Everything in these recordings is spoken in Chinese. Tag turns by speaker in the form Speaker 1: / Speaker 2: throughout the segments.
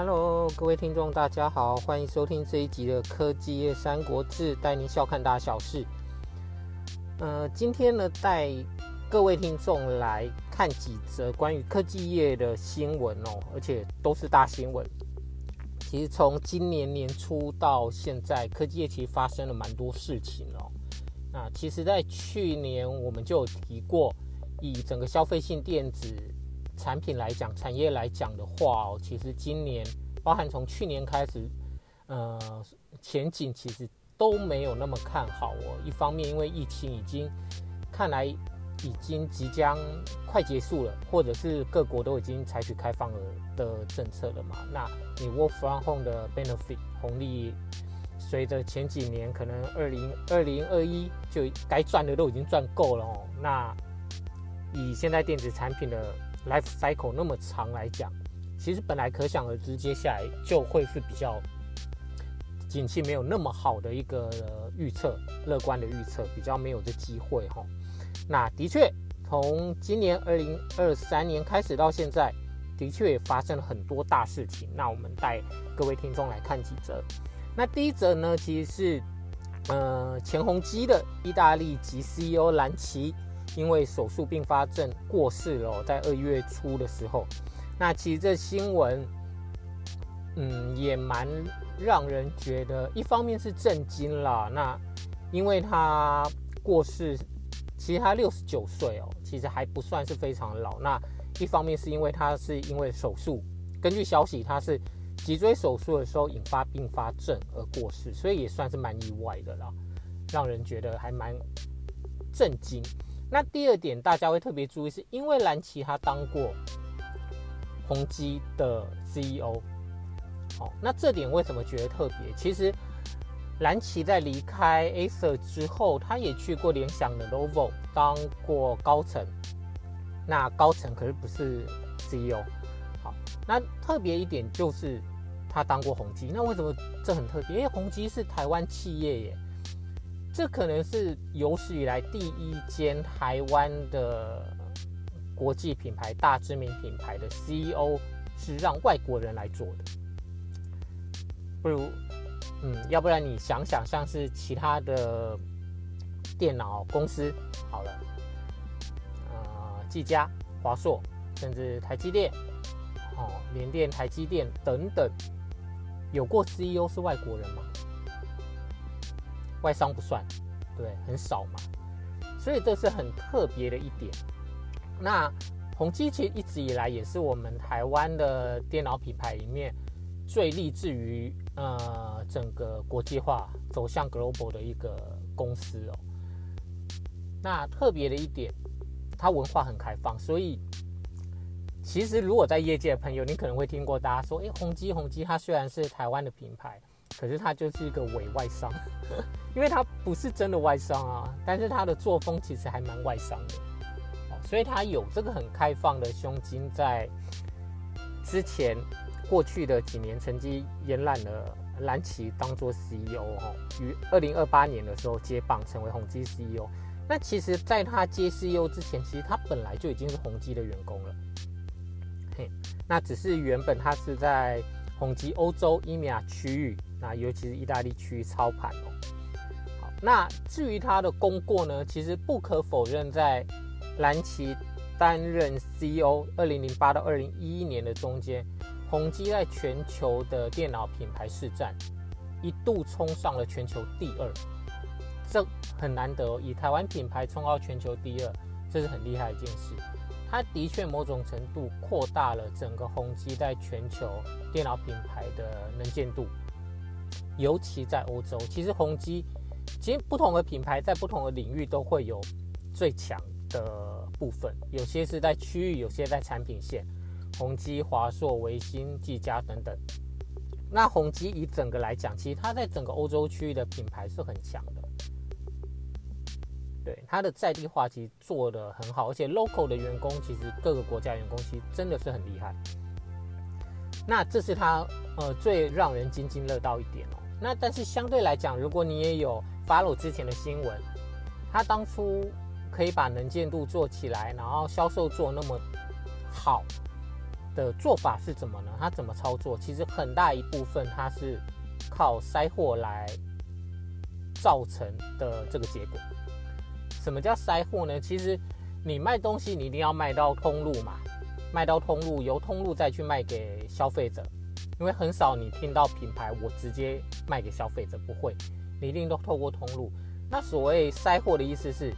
Speaker 1: Hello，各位听众，大家好，欢迎收听这一集的《科技业三国志》，带您笑看大小事。呃，今天呢，带各位听众来看几则关于科技业的新闻哦，而且都是大新闻。其实从今年年初到现在，科技业其实发生了蛮多事情哦。那其实，在去年我们就有提过，以整个消费性电子。产品来讲，产业来讲的话哦，其实今年包含从去年开始，呃，前景其实都没有那么看好哦。一方面，因为疫情已经看来已经即将快结束了，或者是各国都已经采取开放了的政策了嘛。那你 work from home 的 benefit 红利，随着前几年可能二零二零二一就该赚的都已经赚够了哦。那以现在电子产品的 life cycle 那么长来讲，其实本来可想而知，接下来就会是比较景气没有那么好的一个预测，乐观的预测比较没有这机会哈。那的确，从今年二零二三年开始到现在，的确也发生了很多大事情。那我们带各位听众来看几则。那第一则呢，其实是呃前宏基的意大利籍 CEO 兰奇。因为手术并发症过世了，在二月初的时候，那其实这新闻，嗯，也蛮让人觉得，一方面是震惊啦。那因为他过世，其实他六十九岁哦，其实还不算是非常老。那一方面是因为他是因为手术，根据消息他是脊椎手术的时候引发并发症而过世，所以也算是蛮意外的啦，让人觉得还蛮震惊。那第二点，大家会特别注意，是因为蓝奇他当过宏基的 CEO，好，那这点为什么觉得特别？其实蓝奇在离开 Acer 之后，他也去过联想的 Lenovo 当过高层，那高层可是不是 CEO，好，那特别一点就是他当过宏基，那为什么这很特别？因为宏基是台湾企业耶。这可能是有史以来第一间台湾的国际品牌、大知名品牌的 CEO 是让外国人来做的。不如，嗯，要不然你想想，像是其他的电脑公司，好了，呃，技嘉、华硕，甚至台积电，哦，联电、台积电等等，有过 CEO 是外国人吗？外商不算，对，很少嘛，所以这是很特别的一点。那宏基其实一直以来也是我们台湾的电脑品牌里面最立志于呃整个国际化走向 global 的一个公司哦。那特别的一点，它文化很开放，所以其实如果在业界的朋友，你可能会听过大家说，诶，宏基宏基，它虽然是台湾的品牌。可是他就是一个伪外商，因为他不是真的外商啊，但是他的作风其实还蛮外商的，所以他有这个很开放的胸襟，在之前过去的几年曾经延揽了蓝旗当做 CEO 哦，于二零二八年的时候接棒成为宏基 CEO。那其实，在他接 CEO 之前，其实他本来就已经是宏基的员工了，嘿，那只是原本他是在宏基欧洲 EMEA 区域。那尤其是意大利区域操盘哦。好，那至于他的功过呢？其实不可否认，在蓝奇担任 CEO 二零零八到二零一一年的中间，宏基在全球的电脑品牌市占一度冲上了全球第二，这很难得哦。以台湾品牌冲到全球第二，这是很厉害一件事。它的确某种程度扩大了整个宏基在全球电脑品牌的能见度。尤其在欧洲，其实宏基，其实不同的品牌在不同的领域都会有最强的部分，有些是在区域，有些在产品线。宏基、华硕、微星、技嘉等等。那宏基以整个来讲，其实它在整个欧洲区域的品牌是很强。对，它的在地化其实做得很好，而且 local 的员工其实各个国家员工其实真的是很厉害。那这是它呃最让人津津乐道一点哦。那但是相对来讲，如果你也有 follow 之前的新闻，他当初可以把能见度做起来，然后销售做那么好的做法是怎么呢？他怎么操作？其实很大一部分他是靠塞货来造成的这个结果。什么叫塞货呢？其实你卖东西，你一定要卖到通路嘛，卖到通路，由通路再去卖给消费者。因为很少你听到品牌我直接卖给消费者，不会，你一定都透过通路。那所谓塞货的意思是，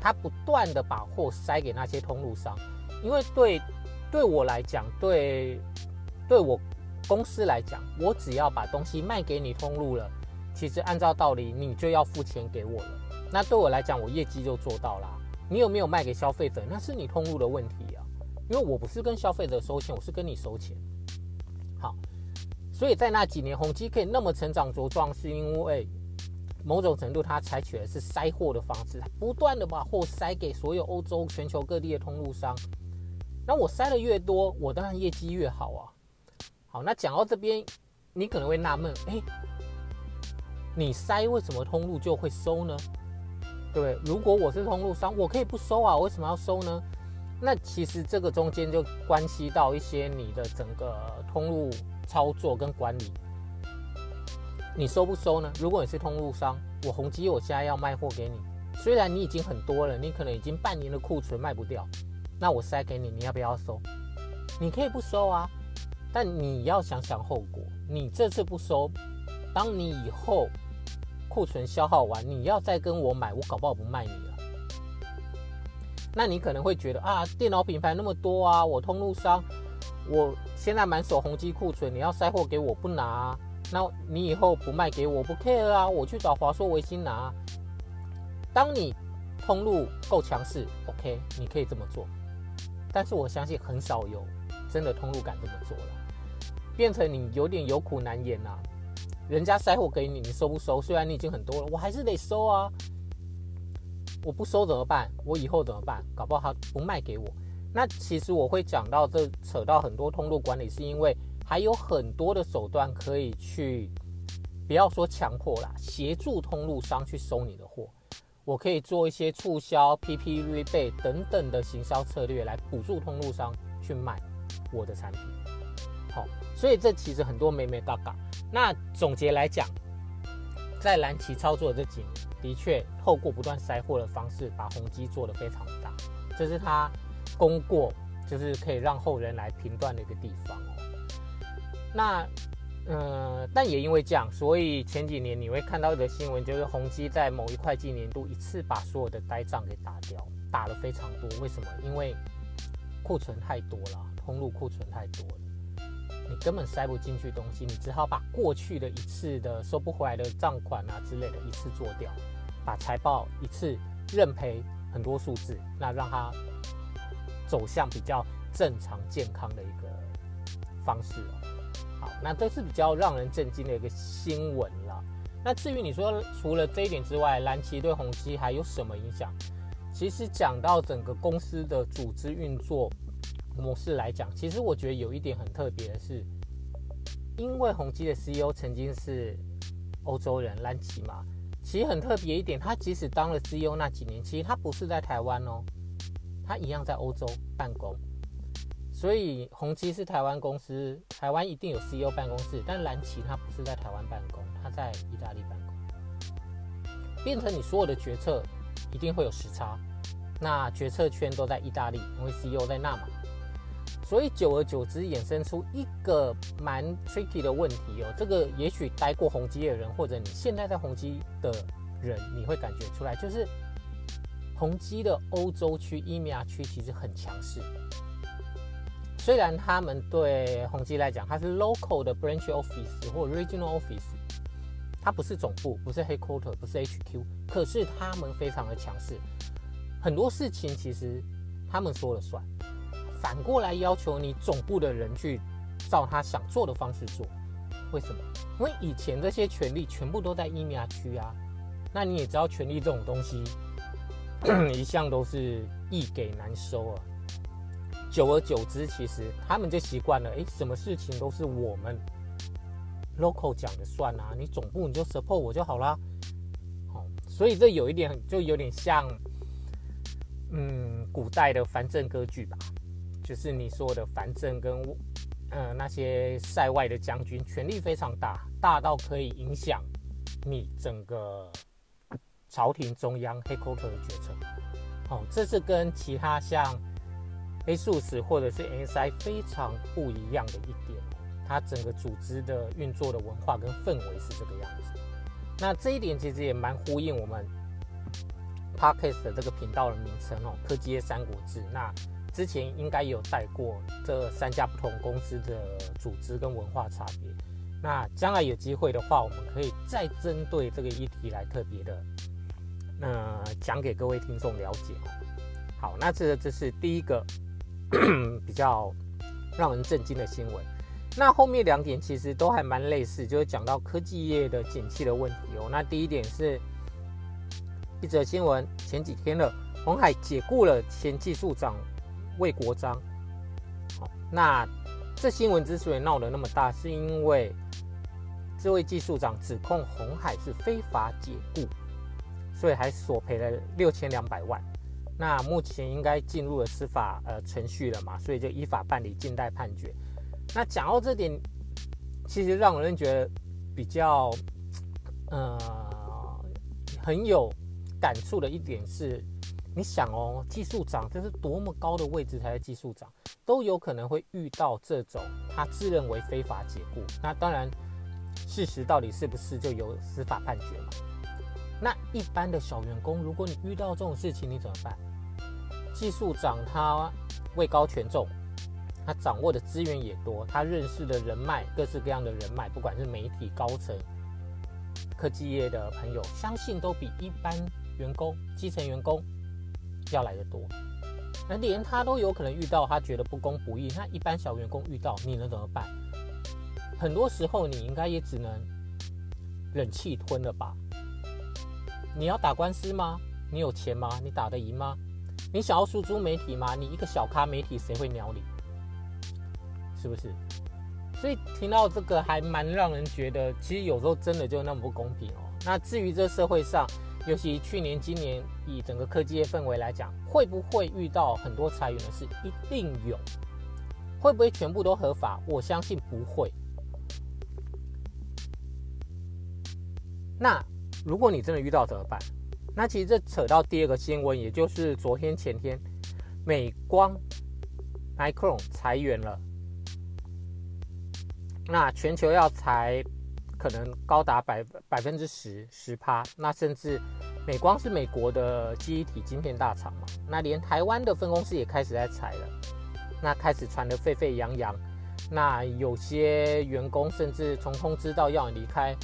Speaker 1: 他不断的把货塞给那些通路商，因为对对我来讲，对对我公司来讲，我只要把东西卖给你通路了，其实按照道理你就要付钱给我了。那对我来讲，我业绩就做到了。你有没有卖给消费者，那是你通路的问题啊，因为我不是跟消费者收钱，我是跟你收钱。好，所以在那几年，宏基可以那么成长茁壮，是因为某种程度它采取的是塞货的方式，不断的把货塞给所有欧洲、全球各地的通路商。那我塞的越多，我当然业绩越好啊。好，那讲到这边，你可能会纳闷，哎，你塞为什么通路就会收呢？对？如果我是通路商，我可以不收啊，为什么要收呢？那其实这个中间就关系到一些你的整个通路操作跟管理，你收不收呢？如果你是通路商，我宏基我现在要卖货给你，虽然你已经很多了，你可能已经半年的库存卖不掉，那我塞给你，你要不要收？你可以不收啊，但你要想想后果，你这次不收，当你以后库存消耗完，你要再跟我买，我搞不好不卖你了。那你可能会觉得啊，电脑品牌那么多啊，我通路商，我现在满手宏碁库存，你要塞货给我不拿，那你以后不卖给我不 care 啊，我去找华硕、微星拿。当你通路够强势，OK，你可以这么做。但是我相信很少有真的通路敢这么做了，变成你有点有苦难言啊。人家塞货给你，你收不收？虽然你已经很多了，我还是得收啊。我不收怎么办？我以后怎么办？搞不好他不卖给我。那其实我会讲到这，扯到很多通路管理，是因为还有很多的手段可以去，不要说强迫啦，协助通路商去收你的货。我可以做一些促销、PP rebate 等等的行销策略来补助通路商去卖我的产品。好，所以这其实很多眉眉角角。那总结来讲，在蓝旗操作的这几年。的确，透过不断塞货的方式，把宏基做得非常大，这是他功过，就是可以让后人来评断的一个地方哦。那，呃，但也因为这样，所以前几年你会看到一个新闻，就是宏基在某一会计年度一次把所有的呆账给打掉，打了非常多。为什么？因为库存太多了，通路库存太多了。你根本塞不进去东西，你只好把过去的一次的收不回来的账款啊之类的一次做掉，把财报一次认赔很多数字，那让它走向比较正常健康的一个方式哦。好，那这是比较让人震惊的一个新闻了。那至于你说除了这一点之外，蓝旗对宏碁还有什么影响？其实讲到整个公司的组织运作。模式来讲，其实我觉得有一点很特别的是，因为宏基的 CEO 曾经是欧洲人，蓝旗嘛，其实很特别一点，他即使当了 CEO 那几年，其实他不是在台湾哦，他一样在欧洲办公。所以宏基是台湾公司，台湾一定有 CEO 办公室，但蓝旗他不是在台湾办公，他在意大利办公，变成你所有的决策一定会有时差，那决策圈都在意大利，因为 CEO 在那嘛。所以久而久之，衍生出一个蛮 tricky 的问题哦。这个也许待过宏基的人，或者你现在在宏基的人，你会感觉出来，就是宏基的欧洲区、EMEA 区其实很强势。虽然他们对宏基来讲，它是 local 的 branch office 或 regional office，它不是总部，不是 headquarter，不是 HQ，可是他们非常的强势，很多事情其实他们说了算。反过来要求你总部的人去照他想做的方式做，为什么？因为以前这些权力全部都在 EMEA 区啊。那你也知道，权力这种东西 一向都是易给难收啊。久而久之，其实他们就习惯了，哎，什么事情都是我们 local 讲的算啊，你总部你就 support 我就好啦。好，所以这有一点就有点像，嗯，古代的藩镇割据吧。就是你说的樊振跟呃那些塞外的将军，权力非常大，大到可以影响你整个朝廷中央 headquarter 的决策。哦，这是跟其他像 ASUS 或者是 NSI 非常不一样的一点，它整个组织的运作的文化跟氛围是这个样子。那这一点其实也蛮呼应我们 Podcast 的这个频道的名称哦，科技业三国志。那之前应该有带过这三家不同公司的组织跟文化差别。那将来有机会的话，我们可以再针对这个议题来特别的，呃，讲给各位听众了解。好，那这这是第一个 比较让人震惊的新闻。那后面两点其实都还蛮类似，就是讲到科技业的景气的问题哦。那第一点是一则新闻，前几天了，鸿海解雇了前技术长魏国璋。那这新闻之所以闹得那么大，是因为这位技术长指控红海是非法解雇，所以还索赔了六千两百万。那目前应该进入了司法呃程序了嘛，所以就依法办理，静待判决。那讲到这点，其实让人觉得比较，呃，很有感触的一点是，你想哦，技术长这是多么高的位置才是技术长，都有可能会遇到这种他自认为非法解雇。那当然，事实到底是不是就由司法判决嘛？那一般的小员工，如果你遇到这种事情，你怎么办？技术长他位高权重。他掌握的资源也多，他认识的人脉，各式各样的人脉，不管是媒体高层、科技业的朋友，相信都比一般员工、基层员工要来的多。那连他都有可能遇到，他觉得不公不义。那一般小员工遇到，你能怎么办？很多时候，你应该也只能忍气吞了吧？你要打官司吗？你有钱吗？你打得赢吗？你想要诉诸媒体吗？你一个小咖媒体，谁会鸟你？是不是？所以听到这个还蛮让人觉得，其实有时候真的就那么不公平哦。那至于这社会上，尤其去年、今年，以整个科技业氛围来讲，会不会遇到很多裁员的事？一定有。会不会全部都合法？我相信不会。那如果你真的遇到怎么办？那其实这扯到第二个新闻，也就是昨天、前天，美光 Micron 裁员了。那全球要裁，可能高达百百分之十十趴。那甚至美光是美国的记忆体晶片大厂嘛，那连台湾的分公司也开始在裁了。那开始传得沸沸扬扬。那有些员工甚至从通知到要你离开，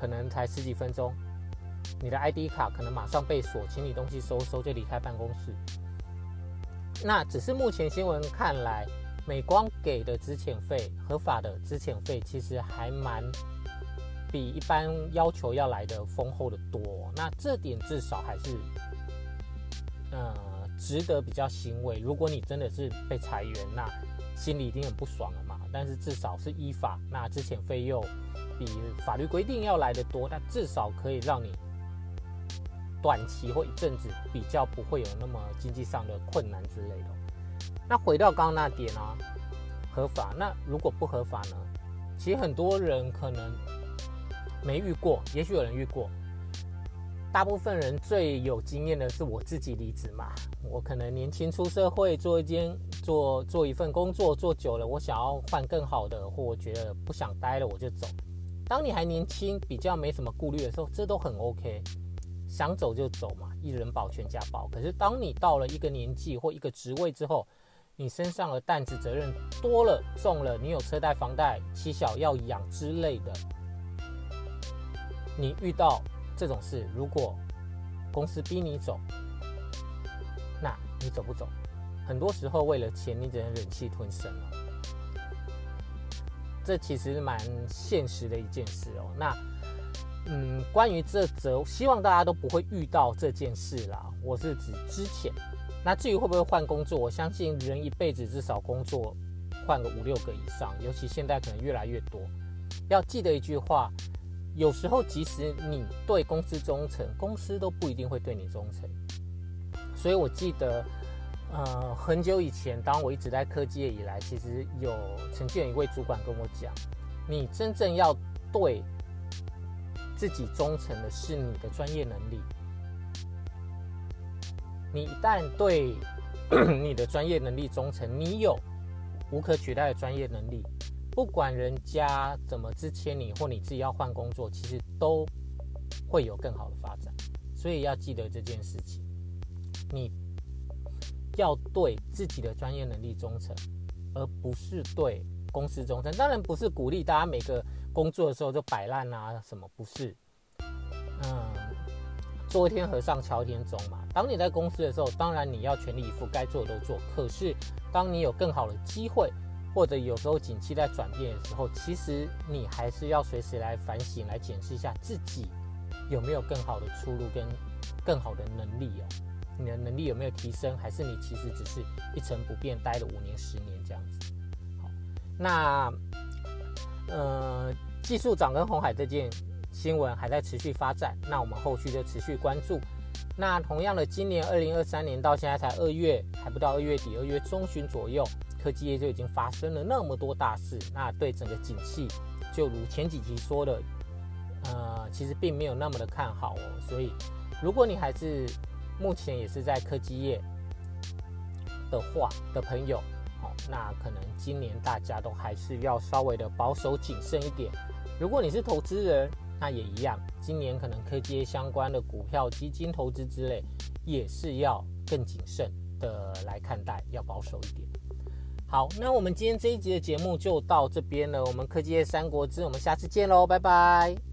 Speaker 1: 可能才十几分钟，你的 ID 卡可能马上被锁，请你东西收收就离开办公室。那只是目前新闻看来。美光给的资遣费，合法的资遣费，其实还蛮比一般要求要来的丰厚的多。那这点至少还是，呃，值得比较欣慰。如果你真的是被裁员，那心里一定很不爽了嘛。但是至少是依法，那之前费用比法律规定要来的多，那至少可以让你短期或一阵子比较不会有那么经济上的困难之类的。那回到刚刚那点啊，合法。那如果不合法呢？其实很多人可能没遇过，也许有人遇过。大部分人最有经验的是我自己离职嘛。我可能年轻出社会，做一间做做一份工作，做久了，我想要换更好的，或我觉得不想待了，我就走。当你还年轻，比较没什么顾虑的时候，这都很 OK，想走就走嘛，一人保全家保。可是当你到了一个年纪或一个职位之后，你身上的担子责任多了，重了，你有车贷、房贷、妻小要养之类的。你遇到这种事，如果公司逼你走，那你走不走？很多时候为了钱，你只能忍气吞声了。这其实蛮现实的一件事哦。那，嗯，关于这则，希望大家都不会遇到这件事啦。我是指之前。那至于会不会换工作，我相信人一辈子至少工作换个五六个以上，尤其现在可能越来越多。要记得一句话，有时候即使你对公司忠诚，公司都不一定会对你忠诚。所以我记得呃，很久以前，当我一直在科技业以来，其实有曾经有一位主管跟我讲，你真正要对自己忠诚的是你的专业能力。你一旦对 你的专业能力忠诚，你有无可取代的专业能力，不管人家怎么支遣你，或你自己要换工作，其实都会有更好的发展。所以要记得这件事情，你。要对自己的专业能力忠诚，而不是对公司忠诚。当然不是鼓励大家每个工作的时候就摆烂啊什么，不是。嗯，做一天和尚敲一天钟嘛。当你在公司的时候，当然你要全力以赴，该做的都做。可是当你有更好的机会，或者有时候景气在转变的时候，其实你还是要随时来反省、来检视一下自己有没有更好的出路跟更好的能力哦。你的能力有没有提升？还是你其实只是一成不变，待了五年、十年这样子？好，那呃，技术长跟鸿海这件新闻还在持续发展，那我们后续就持续关注。那同样的，今年二零二三年到现在才二月，还不到二月底，二月中旬左右，科技业就已经发生了那么多大事。那对整个景气，就如前几集说的，呃，其实并没有那么的看好哦。所以，如果你还是目前也是在科技业的话的朋友，好，那可能今年大家都还是要稍微的保守谨慎一点。如果你是投资人，那也一样，今年可能科技业相关的股票、基金投资之类，也是要更谨慎的来看待，要保守一点。好，那我们今天这一集的节目就到这边了。我们科技业三国志，我们下次见喽，拜拜。